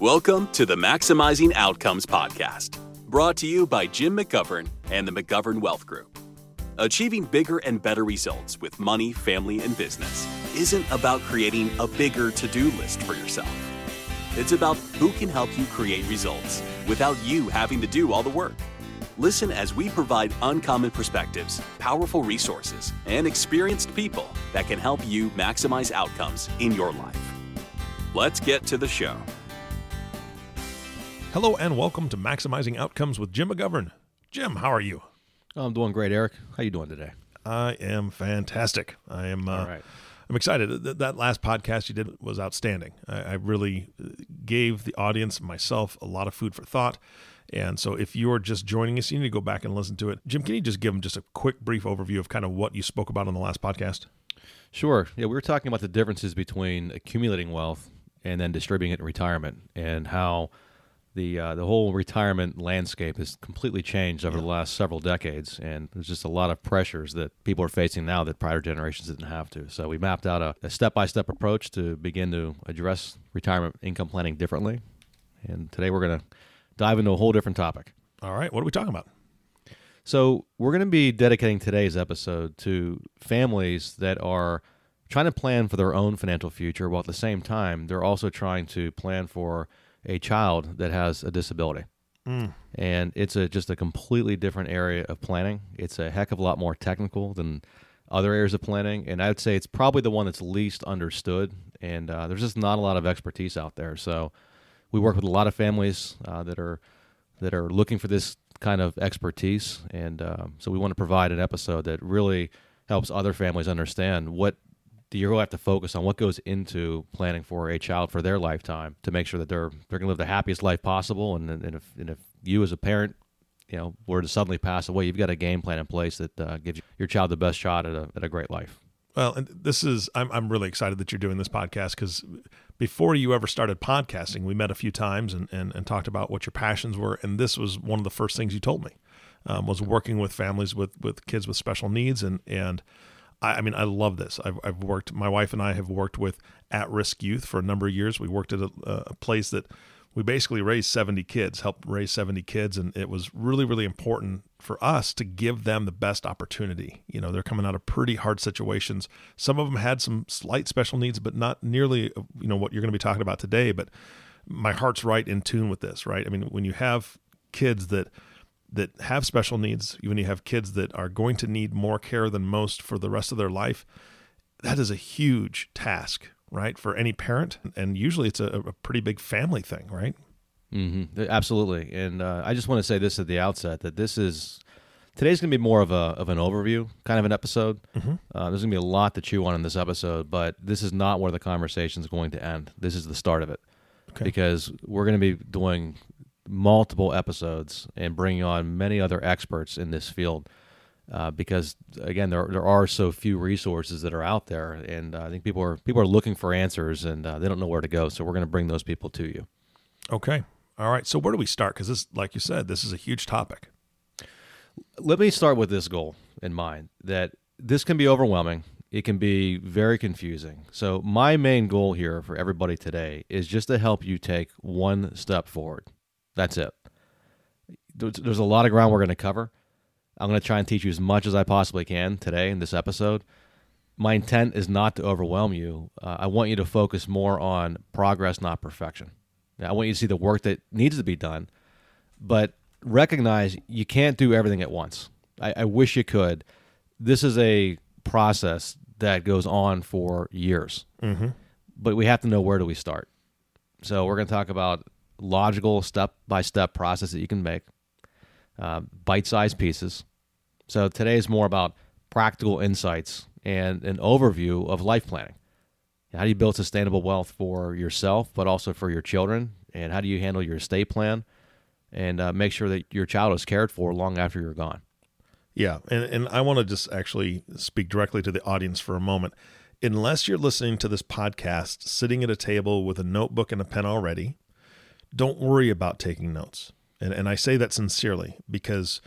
Welcome to the Maximizing Outcomes Podcast, brought to you by Jim McGovern and the McGovern Wealth Group. Achieving bigger and better results with money, family, and business isn't about creating a bigger to do list for yourself. It's about who can help you create results without you having to do all the work. Listen as we provide uncommon perspectives, powerful resources, and experienced people that can help you maximize outcomes in your life. Let's get to the show. Hello and welcome to Maximizing Outcomes with Jim McGovern. Jim, how are you? I'm doing great, Eric. How are you doing today? I am fantastic. I am. Uh, All right. I'm excited. That, that last podcast you did was outstanding. I, I really uh, gave the audience, myself, a lot of food for thought. And so, if you're just joining us, you need to go back and listen to it. Jim, can you just give them just a quick, brief overview of kind of what you spoke about on the last podcast? Sure. Yeah, we were talking about the differences between accumulating wealth and then distributing it in retirement, and how the uh, the whole retirement landscape has completely changed over the last several decades, and there's just a lot of pressures that people are facing now that prior generations didn't have to. So we mapped out a step by step approach to begin to address retirement income planning differently, and today we're going to dive into a whole different topic. All right. What are we talking about? So, we're going to be dedicating today's episode to families that are trying to plan for their own financial future while at the same time they're also trying to plan for a child that has a disability. And it's a just a completely different area of planning. It's a heck of a lot more technical than other areas of planning, and I'd say it's probably the one that's least understood. And uh, there's just not a lot of expertise out there. So we work with a lot of families uh, that are that are looking for this kind of expertise, and um, so we want to provide an episode that really helps other families understand what do you really have to focus on what goes into planning for a child for their lifetime to make sure that they're they're going to live the happiest life possible. And, and if and if you as a parent, you know, were to suddenly pass away, you've got a game plan in place that uh, gives your child the best shot at a at a great life. Well, and this is I'm I'm really excited that you're doing this podcast because before you ever started podcasting, we met a few times and, and and talked about what your passions were, and this was one of the first things you told me um, was working with families with with kids with special needs, and and I, I mean I love this. I've I've worked. My wife and I have worked with at risk youth for a number of years. We worked at a, a place that we basically raised 70 kids, helped raise 70 kids, and it was really, really important for us to give them the best opportunity. You know, they're coming out of pretty hard situations. Some of them had some slight special needs, but not nearly, you know, what you're going to be talking about today. But my heart's right in tune with this, right? I mean, when you have kids that that have special needs, when you have kids that are going to need more care than most for the rest of their life, that is a huge task, right, for any parent. And usually it's a, a pretty big family thing, right? Mm-hmm. Absolutely. And uh, I just want to say this at the outset that this is today's going to be more of a of an overview kind of an episode. Uh, there's going to be a lot to chew on in this episode, but this is not where the conversation is going to end. This is the start of it Okay. because we're going to be doing multiple episodes and bringing on many other experts in this field. Uh, because again, there there are so few resources that are out there, and uh, I think people are people are looking for answers and uh, they don't know where to go. So we're going to bring those people to you. Okay. All right. So where do we start? Because this, like you said, this is a huge topic. let me start with this goal in mind that this can be overwhelming it can be very confusing so my main goal here for everybody today is just to help you take one step forward that's it there's there's a lot of ground we're going to cover i'm going to try and teach you as much as i possibly can today in this episode my intent is not to overwhelm you uh, i want you to focus more on progress not perfection i want you to see the work that needs to be done but recognize you can't do everything at once. I, I wish you could. This is a process that goes on for years, Mm-hmm. but we have to know where do we start. So we're going to talk about logical step by step process that you can make, uh, bite sized pieces. So today is more about practical insights and an overview of life planning. How do you build sustainable wealth for yourself, but also for your children? And how do you handle your estate plan? and uh, make sure that your child is cared for long after you're gone. Yeah, and and I want to just actually speak directly to the audience for a moment. Unless you're listening to this podcast sitting at a table with a notebook and a pen already, don't worry about taking notes. And and I say that sincerely because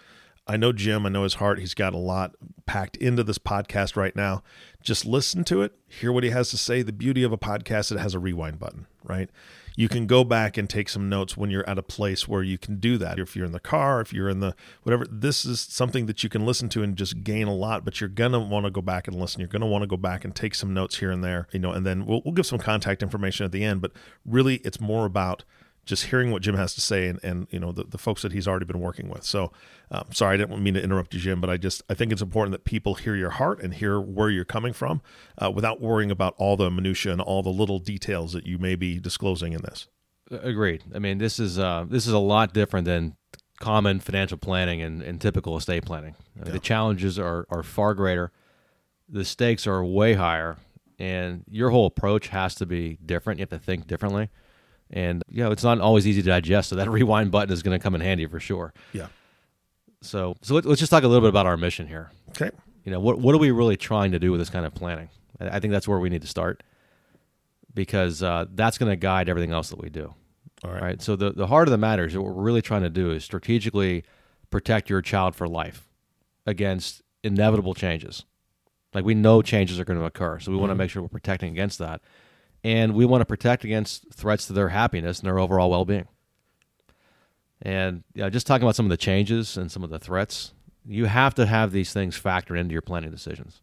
I know Jim, I know his heart. He's got a lot packed into this podcast right now. Just listen to it, hear what he has to say. The beauty of a podcast, it has a rewind button, right? You can go back and take some notes when you're at a place where you can do that. If you're in the car, if you're in the whatever, this is something that you can listen to and just gain a lot, but you're going to want to go back and listen. You're going to want to go back and take some notes here and there, you know, and then we'll, we'll give some contact information at the end, but really it's more about just hearing what Jim has to say and, and you know the, the folks that he's already been working with. So um, sorry, I didn't mean to interrupt you, Jim, but I just I think it's important that people hear your heart and hear where you're coming from uh, without worrying about all the minutia and all the little details that you may be disclosing in this. Agreed. I mean, this is uh, this is a lot different than common financial planning and, and typical estate planning. I mean, yeah. The challenges are are far greater. The stakes are way higher, and your whole approach has to be different. You have to think differently and you know it's not always easy to digest. So that rewind button is going to come in handy for sure. Yeah. So so let, us just talk a little bit about our mission here. Okay. You know what what are we really trying to do with this kind of planning? I think that's where we need to start because uh, that's going to guide everything else that we do. All right. right. So the the heart of the matter is what we're really trying to do is strategically protect your child for life against inevitable changes. Like we know changes are going to occur, so we mm-hmm. want to make sure we're protecting against that and we want to protect against threats to their happiness and their overall well-being. And you know, just talking about some of the changes and some of the threats, you have to have these things factored into your planning decisions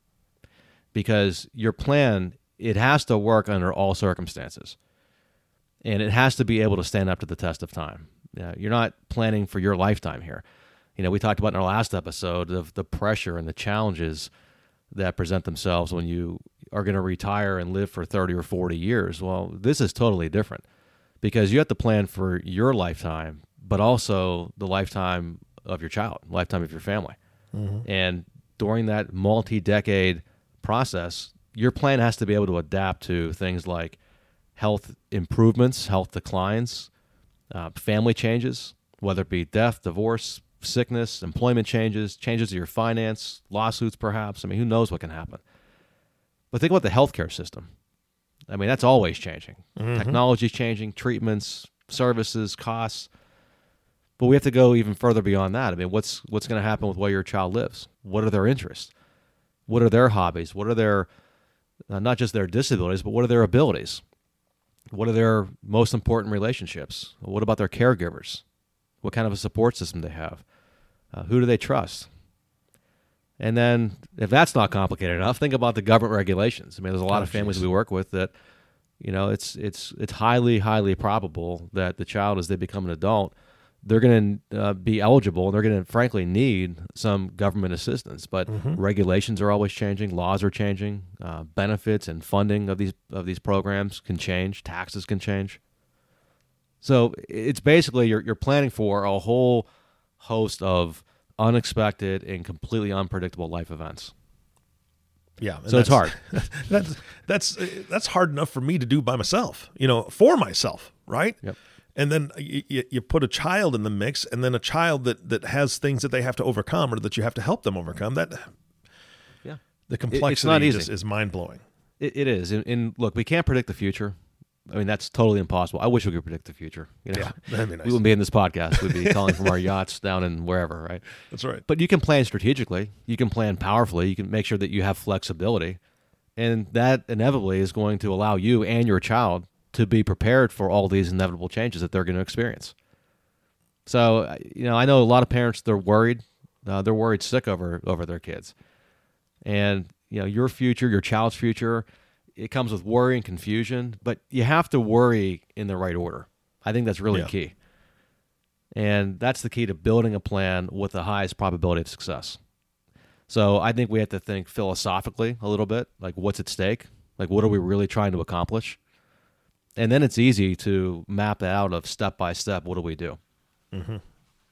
because your plan it has to work under all circumstances, and it has to be able to stand up to the test of time. You know, you're not planning for your lifetime here. You know, we talked about in our last episode of the pressure and the challenges that present themselves when you are going to retire and live for 30 or 40 years. Well, this is totally different because you have to plan for your lifetime, but also the lifetime of your child, lifetime of your family. Mm-hmm. And during that multi decade process, your plan has to be able to adapt to things like health improvements, health declines, uh, family changes, whether it be death, divorce, sickness, employment changes, changes to your finance, lawsuits perhaps. I mean, who knows what can happen. But think about the healthcare system. I mean, that's always changing. Mm-hmm. Technology's changing, treatments, services, costs. But we have to go even further beyond that. I mean, what's what's going to happen with where your child lives? What are their interests? What are their hobbies? What are their uh, not just their disabilities, but what are their abilities? What are their most important relationships? What about their caregivers? What kind of a support system they have? Uh, who do they trust? And then, if that's not complicated enough, think about the government regulations. I mean, there's a lot oh, of families geez. we work with that, you know, it's it's it's highly highly probable that the child, as they become an adult, they're going to uh, be eligible and they're going to, frankly, need some government assistance. But mm-hmm. regulations are always changing, laws are changing, uh, benefits and funding of these of these programs can change, taxes can change. So it's basically you're you're planning for a whole host of unexpected and completely unpredictable life events. Yeah, so it's hard. that's that's that's hard enough for me to do by myself. You know, for myself, right? Yep. And then you, you put a child in the mix, and then a child that that has things that they have to overcome or that you have to help them overcome. That yeah, the complexity it's not easy. is mind blowing. It, it is. And, and look, we can't predict the future. I mean, that's totally impossible. I wish we could predict the future. You know? Yeah, that'd be nice. We wouldn't be in this podcast. We'd be calling from our yachts down in wherever, right? That's right. But you can plan strategically. You can plan powerfully. You can make sure that you have flexibility, and that inevitably is going to allow you and your child to be prepared for all these inevitable changes that they're going to experience. So, you know, I know a lot of parents they're worried. Uh, they're worried sick over over their kids, and you know, your future, your child's future it comes with worry and confusion, but you have to worry in the right order. I think that's really yeah. key. And that's the key to building a plan with the highest probability of success. So I think we have to think philosophically a little bit like what's at stake? Like what are we really trying to accomplish? And then it's easy to map that out of step by step. What do we do? Mm-hmm.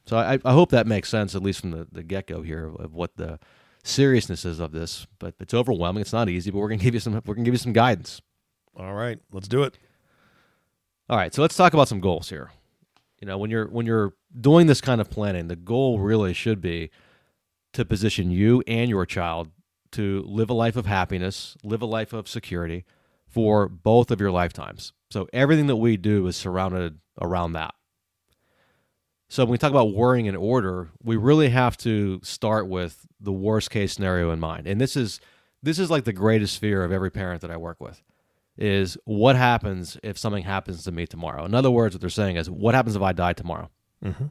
So I, I, hope that makes sense, at least from the, the get go here, of what the seriousnesses of this, but it's overwhelming. It's not easy, but we're gonna give you some we're gonna give you some guidance. All right, let's do it. All right, so let's talk about some goals here. You know, when you're when you're doing this kind of planning, the goal really should be to position you and your child to live a life of happiness, live a life of security for both of your lifetimes. So everything that we do is surrounded around that. So when we talk about worrying in order, we really have to start with the worst case scenario in mind. And this is this is like the greatest fear of every parent that I work with is what happens if something happens to me tomorrow. In other words, what they're saying is what happens if I die tomorrow? Mm-hmm.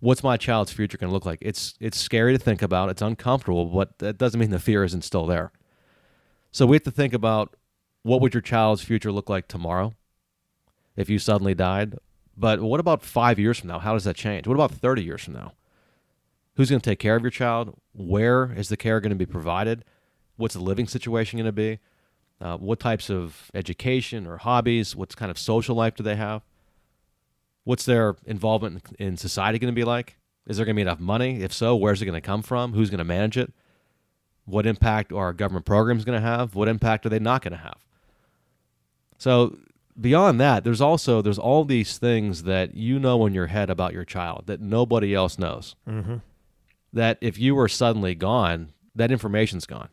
What's my child's future going to look like? It's it's scary to think about. It's uncomfortable, but that doesn't mean the fear isn't still there. So we have to think about what would your child's future look like tomorrow if you suddenly died? But what about five years from now? How does that change? What about 30 years from now? Who's going to take care of your child? Where is the care going to be provided? What's the living situation going to be? Uh, what types of education or hobbies? What kind of social life do they have? What's their involvement in society going to be like? Is there going to be enough money? If so, where's it going to come from? Who's going to manage it? What impact are government programs going to have? What impact are they not going to have? So beyond that, there's also there's all these things that you know in your head about your child that nobody else knows. Mm-hmm. That if you were suddenly gone, that information's gone.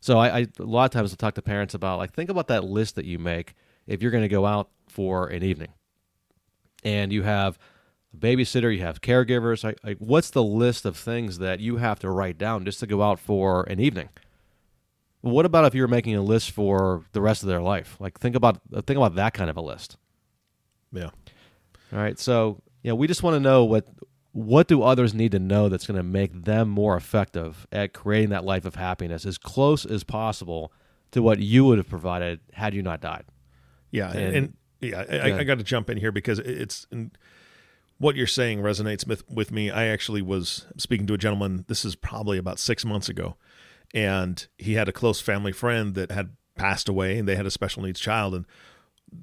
So I, I a lot of times I talk to parents about like think about that list that you make if you're going to go out for an evening, and you have a babysitter, you have caregivers. Like, like what's the list of things that you have to write down just to go out for an evening? What about if you were making a list for the rest of their life? Like think about think about that kind of a list. Yeah. All right. So, know, we just want to know what what do others need to know that's going to make them more effective at creating that life of happiness as close as possible to what you would have provided had you not died. Yeah, and, And- yeah, I, Yeah. I got to jump in here because it's what you're saying resonates with, with me. I actually was speaking to a gentleman. This is probably about six months ago, and he had a close family friend that had passed away, and they had a special needs child, and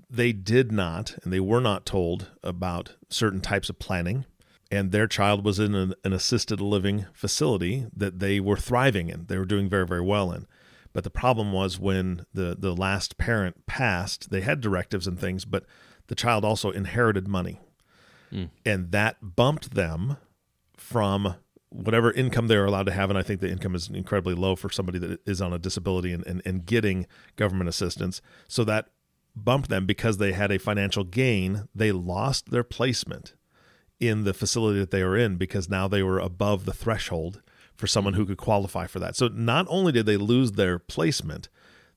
they did not, and they were not told about certain types of planning. And their child was in an, an assisted living facility that they were thriving in. They were doing very, very well in. But the problem was when the, the last parent passed, they had directives and things, but the child also inherited money. Hmm. And that bumped them from whatever income they're allowed to have. And I think the income is incredibly low for somebody that is on a disability and, and, and getting government assistance. So that bumped them because they had a financial gain. They lost their placement in the facility that they were in because now they were above the threshold for someone who could qualify for that. So not only did they lose their placement,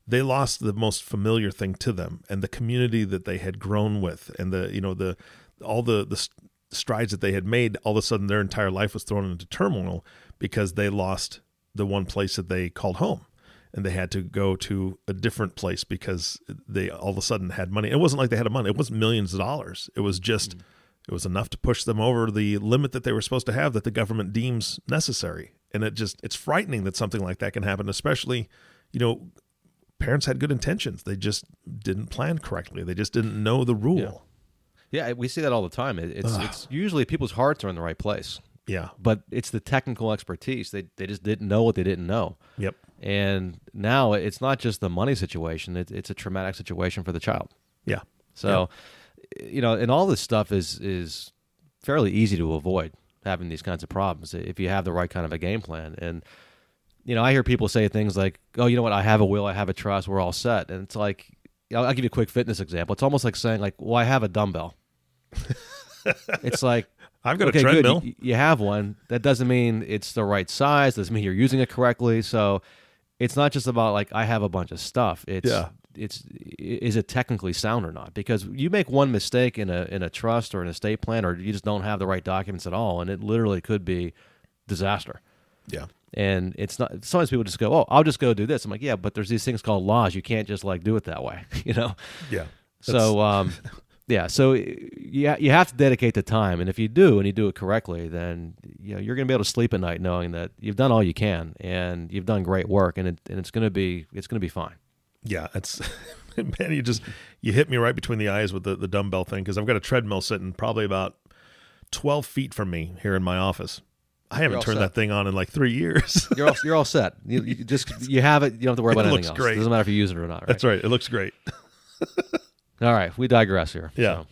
they lost the most familiar thing to them and the community that they had grown with and the you know the all the the strides that they had made all of a sudden their entire life was thrown into turmoil because they lost the one place that they called home. And they had to go to a different place because they all of a sudden had money. It wasn't like they had a money. It wasn't millions of dollars. It was just mm. it was enough to push them over the limit that they were supposed to have that the government deems necessary. And it just it's frightening that something like that can happen especially you know parents had good intentions. They just didn't plan correctly. They just didn't know the rule. Yeah, we see that all the time. It, it's it's usually people's hearts are in the right place, yeah, but it's the technical expertise. They they just didn't know what they didn't know. yep And now it's not just the money situation; it's it's a traumatic situation for the child. yeah So, you know, and all this stuff is is fairly easy to avoid having these kinds of problems if you have the right kind of a game plan. And you know, I hear people say things like, "Oh, you know what? I have a will, I have a trust, we're all set." And it's like, I'll, I'll give you a quick fitness example. It's almost like saying, like, "Well, I have a dumbbell." it's like. i've got okay, a treadmill good. You, you have one. That doesn't mean it's the right size. Doesn't mean you're using it correctly. So, it's not just about like I have a bunch of stuff. It's Yeah. it's is it technically sound or not? Because you make one mistake in a in a trust or an estate plan, or you just don't have the right documents at all, and it literally could be disaster. yeah And it's not. Sometimes people just go, "Oh, I'll just go do this." I'm like, "Yeah, but there's these things called laws. You can't just like do it that way." You know. yeah So um, yeah, so you you have to dedicate the time, and if you do and you do it correctly, then you know you're going to be able to sleep at night knowing that you've done all you can and you've done great work, and it, and it's going to be it's going to be fine. Yeah, it's man, you just you hit me right between the eyes with the, the dumbbell thing because I've got a treadmill sitting probably about twelve feet from me here in my office. I haven't turned set. that thing on in like three years. You're all you're all set. You, you just you have it. You don't have to worry It about anything looks else. great. It doesn't matter if you use it or not. Right? That's right. It looks great. All right, we digress here. Yeah. So.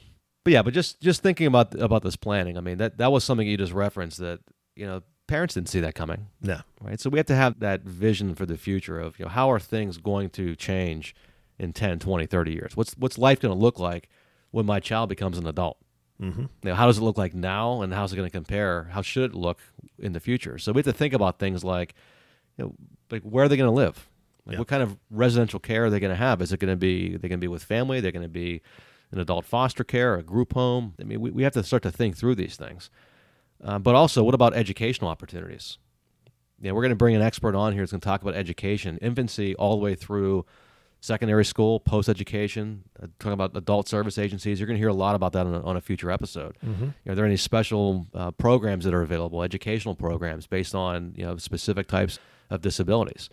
But yeah, but just just thinking about about this planning, I mean that that was something you just referenced that you know parents didn't see that coming. No. right? So we have to have that vision for the future of, you know, how are things going to change in 10, 20, 30 years? What's what's life going to look like when my child becomes an adult? Mm-hmm. You know, how does it look like now, and how's it going to compare? How should it look in the future? So we have to think about things like, you know, like where are they going to live? Like Yeah. what kind of residential care are they going to have? Is it going to be they're going to be with family? They're going to be in adult foster care, a group home? I mean, we, we have to start to think through these things. Uh, but also, what about educational opportunities? Yeah, we're going to bring an expert on here who's going to talk about education, infancy all the way through secondary school, post education, uh, talking about adult service agencies. You're going to hear a lot about that on a, on a future episode. You know, are there any special uh, programs that are available, educational programs based on you know specific types of disabilities?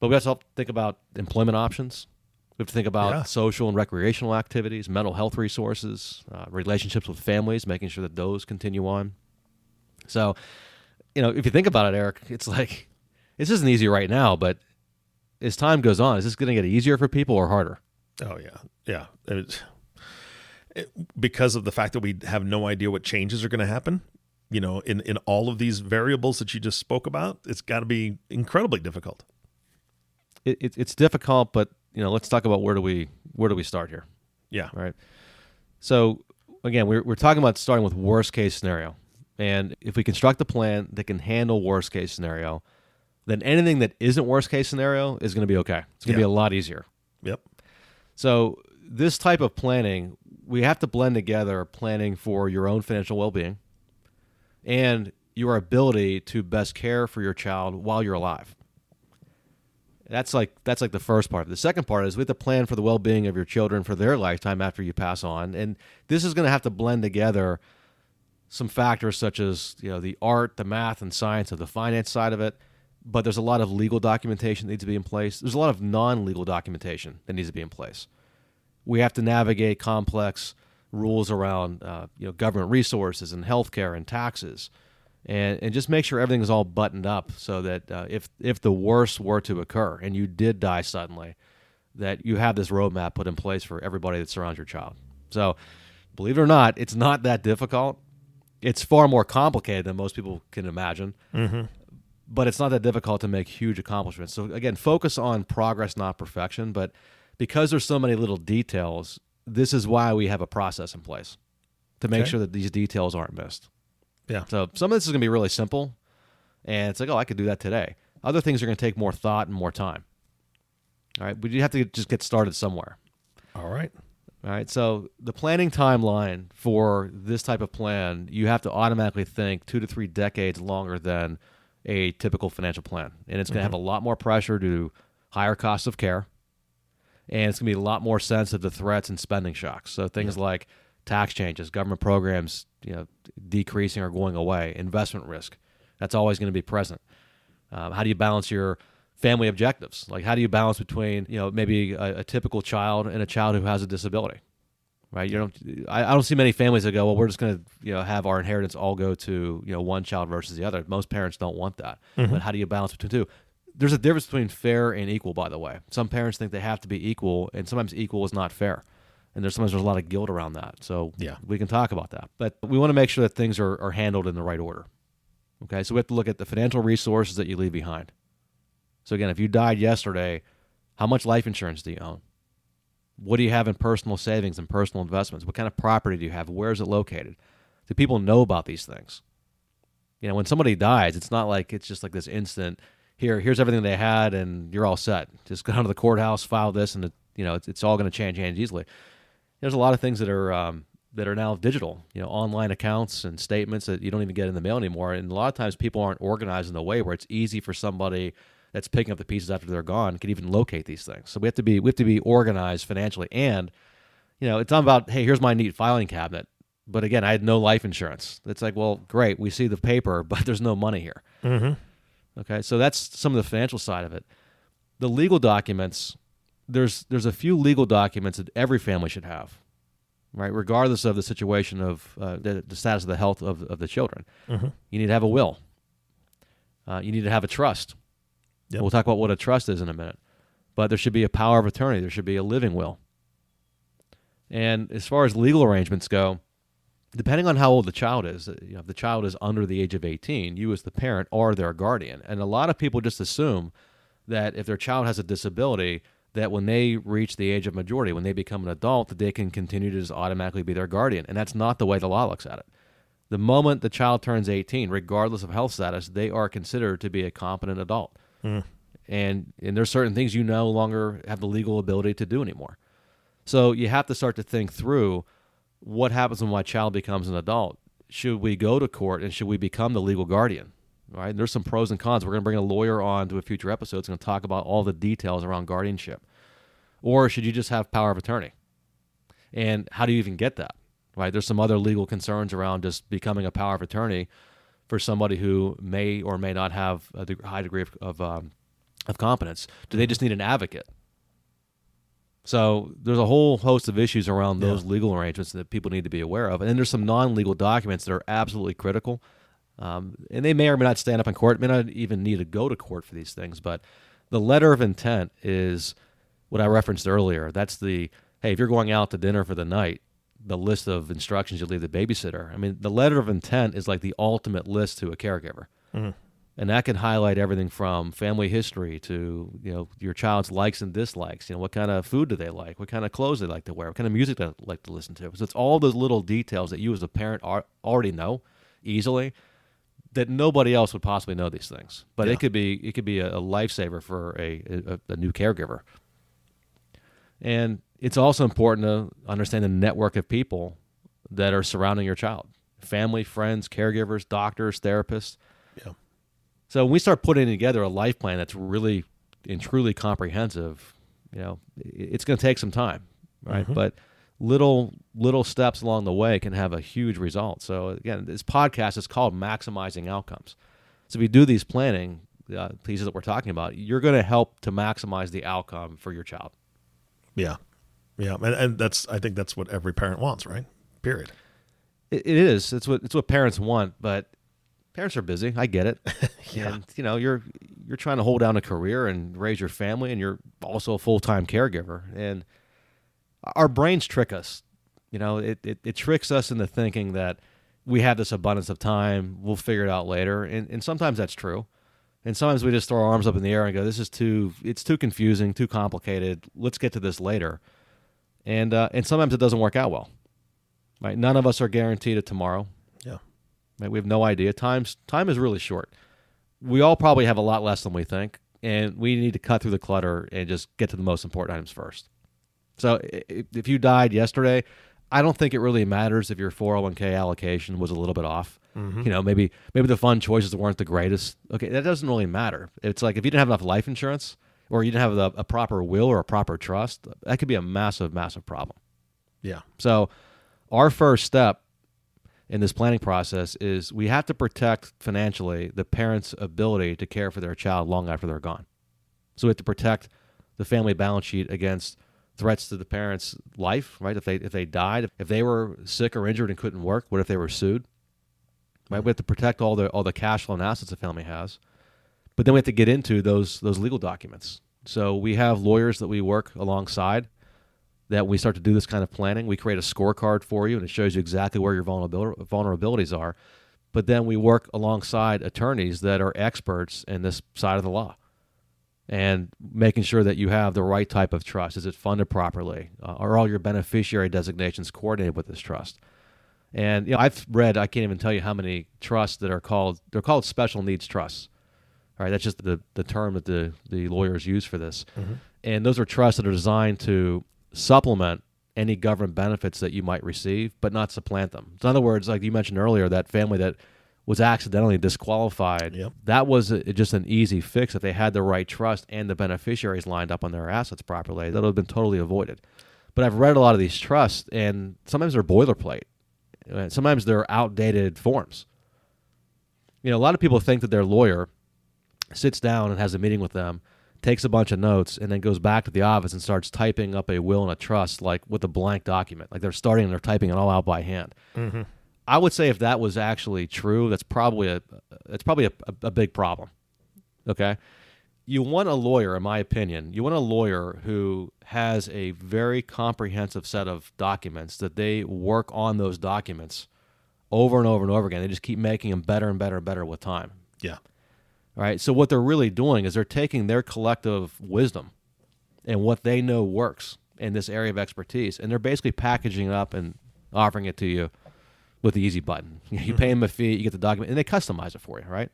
But we also have to think about employment options. We have to think about Yeah. social and recreational activities, mental health resources, uh, relationships with families, making sure that those continue on. So, you know, if you think about it, Eric, it's like this isn't easy right now, but as time goes on, is this going to get easier for people or harder? Oh yeah, yeah. It, because of the fact that we have no idea what changes are going to happen, you know, in in all of these variables that you just spoke about, it's got to be incredibly difficult. It, it, it's difficult, but you know, let's talk about where do we where do we start here? Yeah, right. So again, we're we're talking about starting with worst case scenario, and if we construct a plan that can handle worst case scenario, then anything that isn't worst case scenario is going to be okay. It's going to be a lot easier. Yep. So this type of planning, we have to blend together planning for your own financial well-being and your ability to best care for your child while you're alive. That's like that's like the first part. The second part is we have to plan for the well-being of your children for their lifetime after you pass on, and this is going to have to blend together some factors such as you know the art, the math, and science of the finance side of it. But there's a lot of legal documentation that needs to be in place. There's a lot of non-legal documentation that needs to be in place. We have to navigate complex rules around uh, you know government resources and healthcare and taxes, and and just make sure everything is all buttoned up so that uh, if if the worst were to occur and you did die suddenly, that you have this roadmap put in place for everybody that surrounds your child. So, believe it or not, it's not that difficult. It's far more complicated than most people can imagine but it's not that difficult to make huge accomplishments. So again, focus on progress, not perfection. But because there's so many little details, this is why we have a process in place to make Okay. sure that these details aren't missed. Yeah. So some of this is going to be really simple, and it's like, oh, I could do that today. Other things are going to take more thought and more time. All right, but you have to just get started somewhere. All right. All right. So the planning timeline for this type of plan, you have to automatically think two to three decades longer than a typical financial plan, and it's going to have mm-hmm. a lot more pressure due to higher costs of care, and it's going to be a lot more sensitive to threats and spending shocks. So things like tax changes, government programs, you know, decreasing or going away, investment risk, that's always going to be present. Um, how do you balance your family objectives? Like, how do you balance between, you know, maybe a, a typical child and a child who has a disability? Right? You don't. I, I don't see many families that go, well, we're just going to, you know, have our inheritance all go to, you know, one child versus the other. Most parents don't want that. But how do you balance between two? There's a difference between fair and equal, by the way. Some parents think they have to be equal, and sometimes equal is not fair. And there's sometimes there's a lot of guilt around that. So Yeah. we can talk about that. But we want to make sure that things are, are handled in the right order. Okay, so we have to look at the financial resources that you leave behind. So again, if you died yesterday, how much life insurance do you own? What do you have in personal savings and personal investments? What kind of property do you have? Where is it located? Do people know about these things? You know, when somebody dies, it's not like it's just like this instant. Here, here's everything they had, and you're all set. Just go down to the courthouse, file this, and it, you know it's, it's all going to change hands easily. There's a lot of things that are um, that are now digital. You know, online accounts and statements that you don't even get in the mail anymore. And a lot of times, people aren't organized in a way where it's easy for somebody that's picking up the pieces after they're gone can even locate these things. So we have to be we have to be organized financially, and you know, it's not about hey, here's my neat filing cabinet. But again, I had no life insurance. It's like, well, great, we see the paper, but there's no money here. Mm-hmm. Okay, so that's some of the financial side of it. The legal documents, there's there's a few legal documents that every family should have, right? Regardless of the situation of uh, the, the status of the health of, of the children, Mhm. you need to have a will. Uh, you need to have a trust. Yep. We'll talk about what a trust is in a minute, but there should be a power of attorney. There should be a living will. And as far as legal arrangements go, depending on how old the child is, uh, you know, if the child is under the age of 18, you as the parent are their guardian. And a lot of people just assume that if their child has a disability, that when they reach the age of majority, when they become an adult, that they can continue to just automatically be their guardian. And that's not the way the law looks at it. The moment the child turns 18, regardless of health status, they are considered to be a competent adult. Mm. And and there's certain things you no longer have the legal ability to do anymore. So you have to start to think through what happens when my child becomes an adult. Should we go to court and should we become the legal guardian? Right? There's some pros and cons. We're going to bring a lawyer on to a future episode. It's going to talk about all the details around guardianship. Or should you just have power of attorney? And how do you even get that? Right? There's some other legal concerns around just becoming a power of attorney for somebody who may or may not have a high degree of of, um, of competence. Do they just need an advocate? So there's a whole host of issues around those Yeah. legal arrangements that people need to be aware of, and then there's some non-legal documents that are absolutely critical, um, and they may or may not stand up in court, may not even need to go to court for these things. But the letter of intent is what I referenced earlier. That's the hey, if you're going out to dinner for the night, the list of instructions you leave the babysitter. I mean, the letter of intent is like the ultimate list to a caregiver mm-hmm. and that can highlight everything from family history to you know your child's likes and dislikes. You know what kind of food do they like, what kind of clothes they like to wear, what kind of music they like to listen to. So it's all those little details that you as a parent are, already know easily that nobody else would possibly know these things. But Yeah. it could be it could be a, a lifesaver for a, a, a new caregiver. And it's also important to understand the network of people that are surrounding your child family, friends, caregivers, doctors, therapists. Yeah. So when we start putting together a life plan that's really and truly comprehensive, you know, it's going to take some time, right? But little little steps along the way can have a huge result. So again, this podcast is called maximizing outcomes. So if you do these planning uh, pieces that we're talking about, you're going to help to maximize the outcome for your child. Yeah. Yeah. And, and that's, I think that's what every parent wants, right? Period. It, it is. It's what it's what parents want, but parents are busy. I get it. Yeah. And you know, you're you're trying to hold down a career and raise your family, and you're also a full time caregiver. And our brains trick us. You know, it, it it tricks us into thinking that we have this abundance of time. We'll figure it out later, and and sometimes that's true. And sometimes we just throw our arms up in the air and go, "This is too. It's too confusing, too complicated. Let's get to this later." And uh, and sometimes it doesn't work out well. Right? None of us are guaranteed a tomorrow. Yeah. Right? We have no idea. Time's time is really short. We all probably have a lot less than we think, and we need to cut through the clutter and just get to the most important items first. So if you died yesterday, I don't think it really matters if your 401k allocation was a little bit off. Mm-hmm. You know, maybe maybe the fund choices weren't the greatest. Okay, that doesn't really matter. It's like if you didn't have enough life insurance or you didn't have a, a proper will or a proper trust, that could be a massive, massive problem. Yeah. So, our first step in this planning process is we have to protect financially the parent's ability to care for their child long after they're gone. So we have to protect the family balance sheet against threats to the parent's life, right? If they if they died, if they were sick or injured and couldn't work, what if they were sued? Right? We have to protect all the all the cash flow and assets the family has. But then we have to get into those those legal documents. So we have lawyers that we work alongside that we start to do this kind of planning, we create a scorecard for you and it shows you exactly where your vulnerabilities are. But then we work alongside attorneys that are experts in this side of the law and making sure that you have the right type of trust. Is it funded properly? Uh, are all your beneficiary designations coordinated with this trust? And you know, I've read I can't even tell you how many trusts that are called they're called special needs trusts. All right, that's just the the term that the the lawyers use for this. And those are trusts that are designed to supplement any government benefits that you might receive, but not supplant them. So in other words, like you mentioned earlier, that family that was accidentally disqualified, Yep. that was a, just an easy fix if they had the right trust and the beneficiaries lined up on their assets properly. That would have been totally avoided. But I've read a lot of these trusts, and sometimes they're boilerplate. Uh, Sometimes they're outdated forms. You know, a lot of people think that their lawyer sits down and has a meeting with them, takes a bunch of notes, and then goes back to the office and starts typing up a will and a trust like with a blank document. Like they're starting and they're typing it all out by hand. I would say if that was actually true, that's probably a that's probably a, a, a big problem. Okay, you want a lawyer, in my opinion, you want a lawyer who has a very comprehensive set of documents that they work on those documents over and over and over again. They just keep making them better and better and better with time. Yeah. Right. So what they're really doing is they're taking their collective wisdom and what they know works in this area of expertise, and they're basically packaging it up and offering it to you with the easy button. You pay them a fee, you get the document, and they customize it for you, right?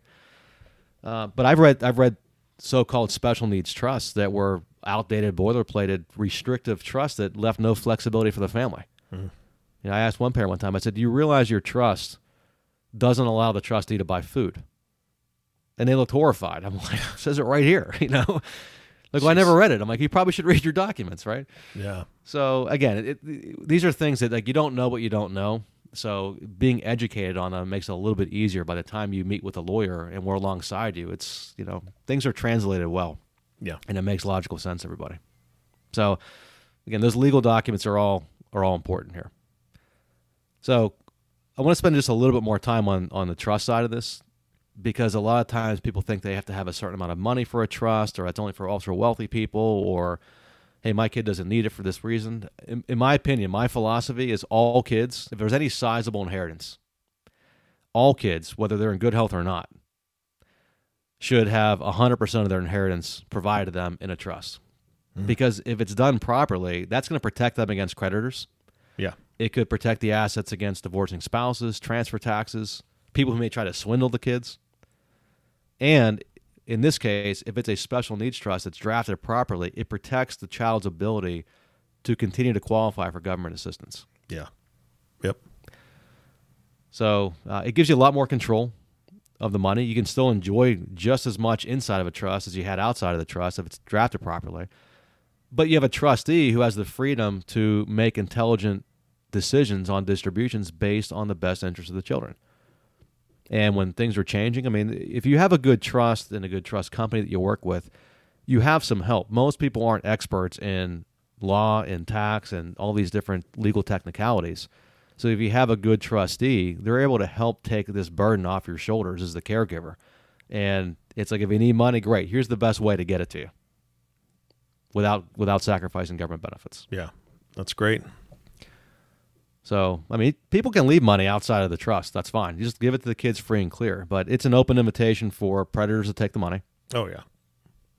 Uh, but I've read I've read so-called special needs trusts that were outdated, boilerplated, restrictive trusts that left no flexibility for the family. You know, I asked one parent one time. I said, "Do you realize your trust doesn't allow the trustee to buy food?" And they looked horrified. I'm like, it "Says it right here." You know, like, well, I never read it. I'm like, "You probably should read your documents, right?" Yeah. So again, it, it, these are things that like you don't know what you don't know. So being educated on them makes it a little bit easier by the time you meet with a lawyer and we're alongside you. It's you know things are translated well Yeah. and it makes logical sense everybody. So again, those legal documents are all are all important here. So I want to spend just a little bit more time on on the trust side of this because a lot of times people think they have to have a certain amount of money for a trust or it's only for ultra wealthy people or hey my kid doesn't need it for this reason in, in my opinion my philosophy is all kids if there's any sizable inheritance all kids whether they're in good health or not should have 100% of their inheritance provided to them in a trust. Mm-hmm. Because if it's done properly, that's going to protect them against creditors. Yeah. It could protect the assets against divorcing spouses, transfer taxes, people who may try to swindle the kids. And in this case, if it's a special needs trust that's drafted properly, it protects the child's ability to continue to qualify for government assistance. Yeah. Yep. So uh, it gives you a lot more control of the money. You can still enjoy just as much inside of a trust as you had outside of the trust if it's drafted properly. But you have a trustee who has the freedom to make intelligent decisions on distributions based on the best interest of the children. And when things are changing, I mean, if you have a good trust and a good trust company that you work with, you have some help. Most people aren't experts in law and tax and all these different legal technicalities. So if you have a good trustee, they're able to help take this burden off your shoulders as the caregiver. And it's like if you need money, great. Here's the best way to get it to you without without sacrificing government benefits. Yeah. That's great. So, I mean, people can leave money outside of the trust. That's fine. You just give it to the kids free and clear. But it's an open invitation for predators to take the money. Oh yeah.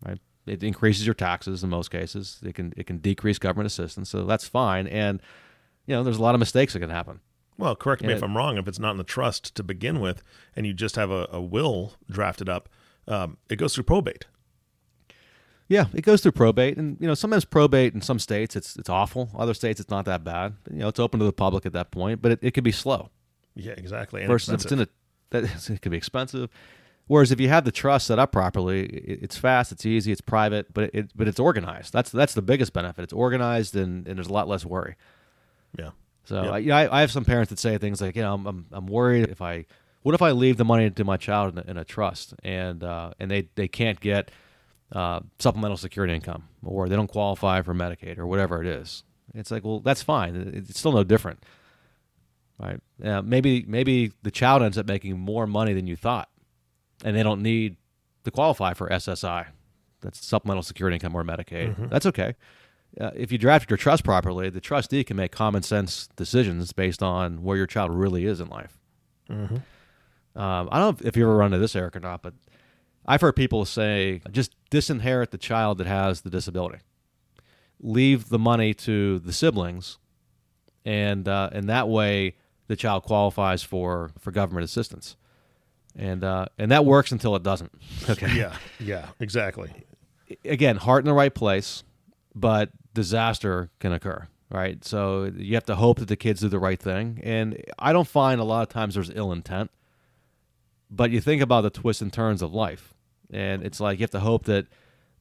Right? It increases your taxes in most cases. It can it can decrease government assistance. So that's fine. And you know, there's a lot of mistakes that can happen. Well, correct me Yeah. if I'm wrong. If it's not in the trust to begin with, and you just have a, a will drafted up, um, it goes through probate. Yeah, it goes through probate, and you know sometimes probate in some states it's it's awful. Other states it's not that bad. You know, it's open to the public at that point, but it, it could be slow. Yeah, exactly. And versus if it's in a that it could be expensive. Whereas if you have the trust set up properly, it, it's fast, it's easy, it's private, but it but it's organized. That's that's the biggest benefit. It's organized and, and there's a lot less worry. yeah. So Yep. I, you know, I, I have some parents that say things like, you know, I'm, I'm, I'm worried if I, what if I leave the money to my child in a, in a trust and uh, and they, they can't get uh, supplemental security income or they don't qualify for Medicaid or whatever it is. It's like, well, that's fine. It's still no different, right? Yeah, maybe maybe the child ends up making more money than you thought, and they don't need to qualify for SSI. That's supplemental security income or Medicaid. That's okay uh, if you drafted your trust properly, the trustee can make common sense decisions based on where your child really is in life. Um, I don't know if you ever run into this, Eric, or not, but I've heard people say just disinherit the child that has the disability, leave the money to the siblings, and uh, and that way the child qualifies for for government assistance, and uh, and that works until it doesn't. Okay Yeah. Yeah. Exactly. again, heart in the right place, but disaster can occur, right? So you have to hope that the kids do the right thing. And I don't find a lot of times there's ill intent, but you think about the twists and turns of life. And it's like you have to hope that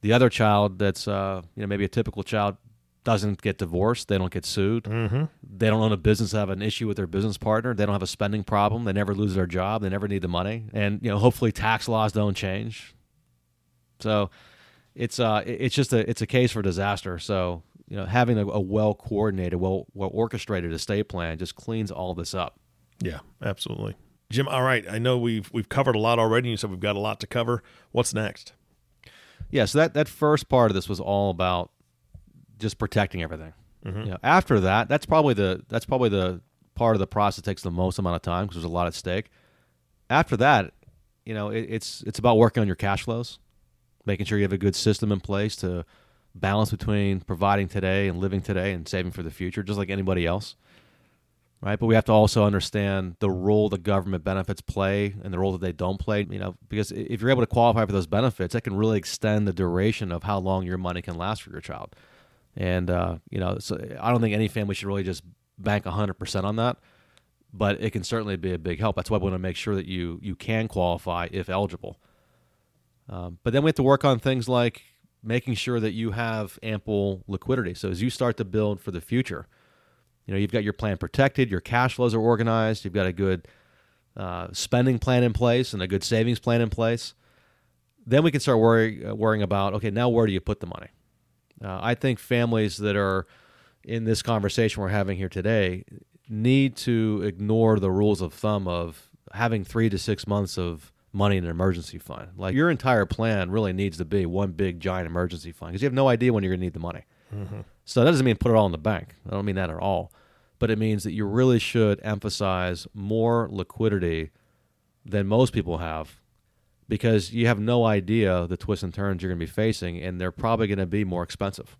the other child that's, uh, you know, maybe a typical child doesn't get divorced. They don't get sued. Mm-hmm. They don't own a business, have an issue with their business partner. They don't have a spending problem. They never lose their job. They never need the money. And, you know, hopefully tax laws don't change. So it's uh it's just a it's a case for disaster. So you know having a, a well coordinated, well well orchestrated estate plan just cleans all this up. Yeah. Absolutely. Jim. All right. I know we've we've covered a lot already. You said we've got a lot to cover. What's next? Yeah. So that that first part of this was all about just protecting everything. Mm-hmm. You know, after that, that's probably the that's probably the part of the process that takes the most amount of time because there's a lot at stake. After that, you know, it, it's it's about working on your cash flows, making sure you have a good system in place to balance between providing today and living today and saving for the future, just like anybody else. Right, but we have to also understand the role the government benefits play and the role that they don't play. You know, because if you're able to qualify for those benefits, that can really extend the duration of how long your money can last for your child. And uh, you know, so I don't think any family should really just bank 100% on that, but it can certainly be a big help. That's why we want to make sure that you you can qualify if eligible. Um, but then we have to work on things like making sure that you have ample liquidity. So as you start to build for the future, you know you've got your plan protected, your cash flows are organized, you've got a good uh, spending plan in place and a good savings plan in place. Then we can start worry, uh, worrying about okay, now where do you put the money? Uh, I think families that are in this conversation we're having here today need to ignore the rules of thumb of having three to six months of money in an emergency fund. Like your entire plan really needs to be one big giant emergency fund because you have no idea when you're going to need the money. Mm-hmm. So that doesn't mean put it all in the bank. I don't mean that at all. But it means that you really should emphasize more liquidity than most people have because you have no idea the twists and turns you're going to be facing, and they're probably going to be more expensive.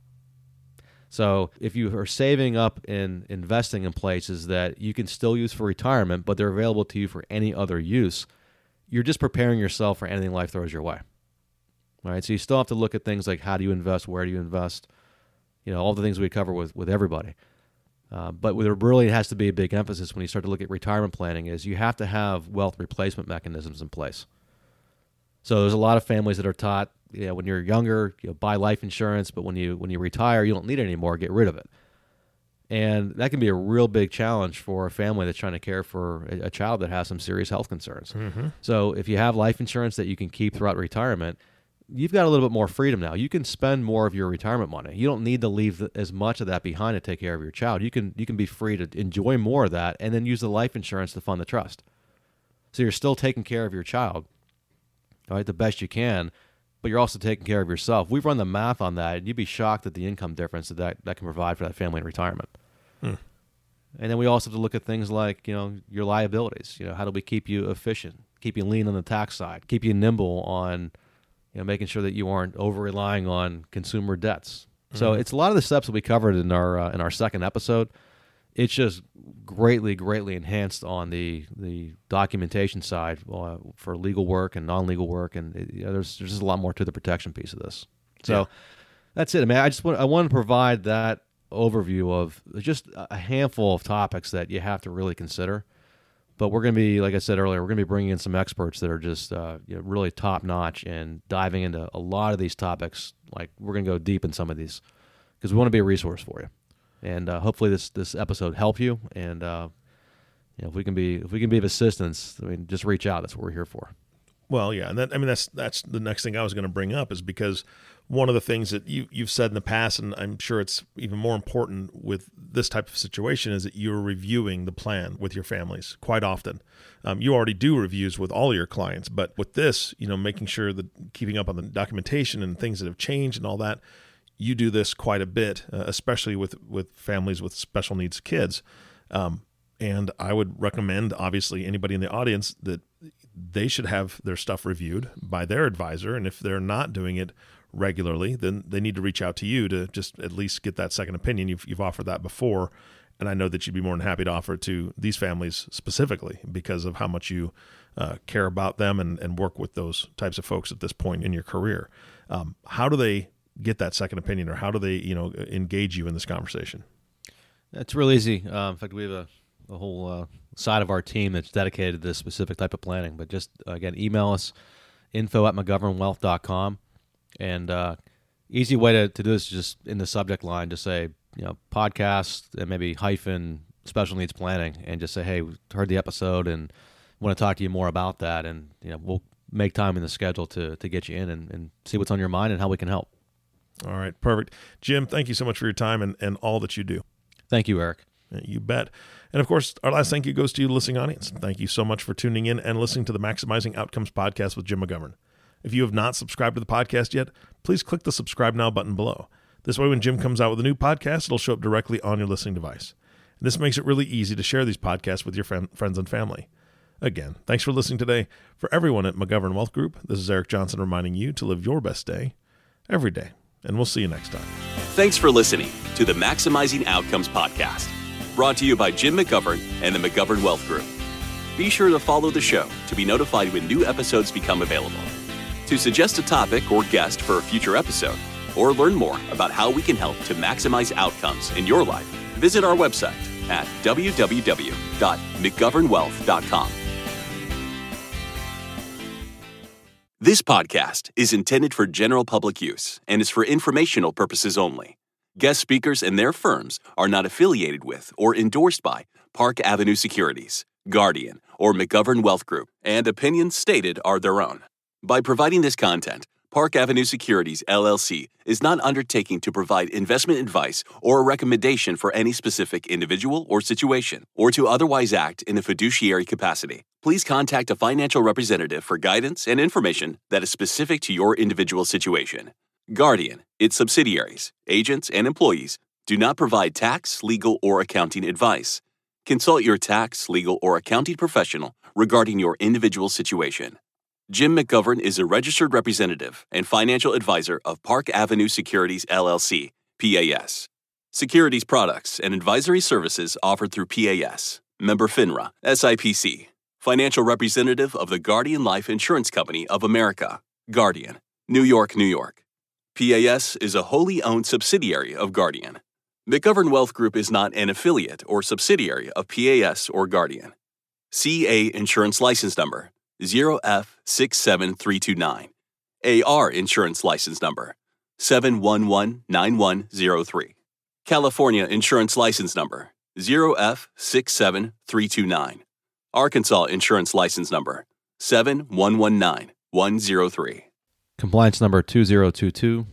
So if you are saving up and investing in places that you can still use for retirement, but they're available to you for any other use, you're just preparing yourself for anything life throws your way. All right. So you still have to look at things like how do you invest, where do you invest, you know, all the things we cover with with everybody. Uh, but there really has to be a big emphasis when you start to look at retirement planning is you have to have wealth replacement mechanisms in place. So there's a lot of families that are taught, you know, when you're younger, you know, buy life insurance, but when you when you retire, you don't need it anymore. Get rid of it, and that can be a real big challenge for a family that's trying to care for a, a child that has some serious health concerns. Mm-hmm. So if you have life insurance that you can keep throughout retirement, you've got a little bit more freedom now. You can spend more of your retirement money. You don't need to leave as much of that behind to take care of your child. You can you can be free to enjoy more of that and then use the life insurance to fund the trust. So you're still taking care of your child right, the best you can, but you're also taking care of yourself. We've run the math on that, and you'd be shocked at the income difference that that, that can provide for that family in retirement. Hmm. And then we also have to look at things like, you know, your liabilities. You know, how do we keep you efficient, keep you lean on the tax side, keep you nimble on, you know, making sure that you aren't over relying on consumer debts. Mm-hmm. So it's a lot of the steps that we covered in our uh, in our second episode it's just greatly, greatly enhanced on the the documentation side uh, for legal work and non-legal work, and it, you know, there's there's just a lot more to the protection piece of this. So yeah. that's it. I mean, I just want I want to provide that overview of just a handful of topics that you have to really consider. But we're going to be, like I said earlier, we're going to be bringing in some experts that are just uh, you know, really top notch and diving into a lot of these topics. Like we're going to go deep in some of these because we want to be a resource for you and uh, hopefully this this episode help you. And uh, you know, if we can be if we can be of assistance, I mean, just reach out. That's what we're here for. Well, yeah, and that, I mean that's that's the next thing I was going to bring up is because one of the things that you you've said in the past, and I'm sure it's even more important with this type of situation, is that you're reviewing the plan with your families quite often. Um, you already do reviews with all your clients, but with this, you know, making sure that keeping up on the documentation and things that have changed and all that, you do this quite a bit, uh, especially with with families with special needs kids. Um, and I would recommend, obviously, anybody in the audience that they should have their stuff reviewed by their advisor. And if they're not doing it regularly, then they need to reach out to you to just at least get that second opinion. You've, you've offered that before. And I know that you'd be more than happy to offer it to these families specifically because of how much you uh, care about them and, and work with those types of folks at this point in your career. Um, how do they get that second opinion, or how do they, you know, engage you in this conversation? It's real easy. Uh, in fact, we have a, a whole uh, side of our team that's dedicated to this specific type of planning. But just again, email us info at mcgovernwealth.com. And uh, easy way to, to do this is just in the subject line, just say, you know, podcast and maybe hyphen special needs planning and just say, hey, heard the episode and want to talk to you more about that. And, you know, we'll make time in the schedule to, to get you in and, and see what's on your mind and how we can help. All right, perfect. Jim, thank you so much for your time and, and all that you do. Thank you, Eric. You bet. And of course, our last thank you goes to you, listening audience. Thank you so much for tuning in and listening to the Maximizing Outcomes podcast with Jim McGovern. If you have not subscribed to the podcast yet, please click the subscribe now button below. This way, when Jim comes out with a new podcast, it'll show up directly on your listening device. And this makes it really easy to share these podcasts with your friend, friends and family. Again, thanks for listening today. For everyone at McGovern Wealth Group, this is Eric Johnson reminding you to live your best day every day. and we'll see you next time. Thanks for listening to the Maximizing Outcomes podcast, brought to you by Jim McGovern and the McGovern Wealth Group. Be sure to follow the show to be notified when new episodes become available. To suggest a topic or guest for a future episode, or learn more about how we can help to maximize outcomes in your life, visit our website at www.mcgovernwealth.com. This podcast is intended for general public use and is for informational purposes only. Guest speakers and their firms are not affiliated with or endorsed by Park Avenue Securities, Guardian, or McGovern Wealth Group, and opinions stated are their own. By providing this content, Park Avenue Securities LLC is not undertaking to provide investment advice or a recommendation for any specific individual or situation, or to otherwise act in a fiduciary capacity. Please contact a financial representative for guidance and information that is specific to your individual situation. Guardian, its subsidiaries, agents, and employees do not provide tax, legal, or accounting advice. Consult your tax, legal, or accounting professional regarding your individual situation. Jim McGovern is a registered representative and financial advisor of Park Avenue Securities LLC, PAS. Securities products and advisory services offered through PAS, member FINRA, SIPC, financial representative of the Guardian Life Insurance Company of America, Guardian, New York, New York. PAS is a wholly owned subsidiary of Guardian. McGovern Wealth Group is not an affiliate or subsidiary of PAS or Guardian. CA Insurance License Number 0F67329. AR Insurance License Number 7119103. California Insurance License Number 0F67329. Arkansas Insurance License Number 7119103. Compliance number 2022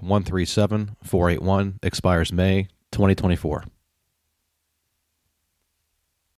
137 481 expires May 2024.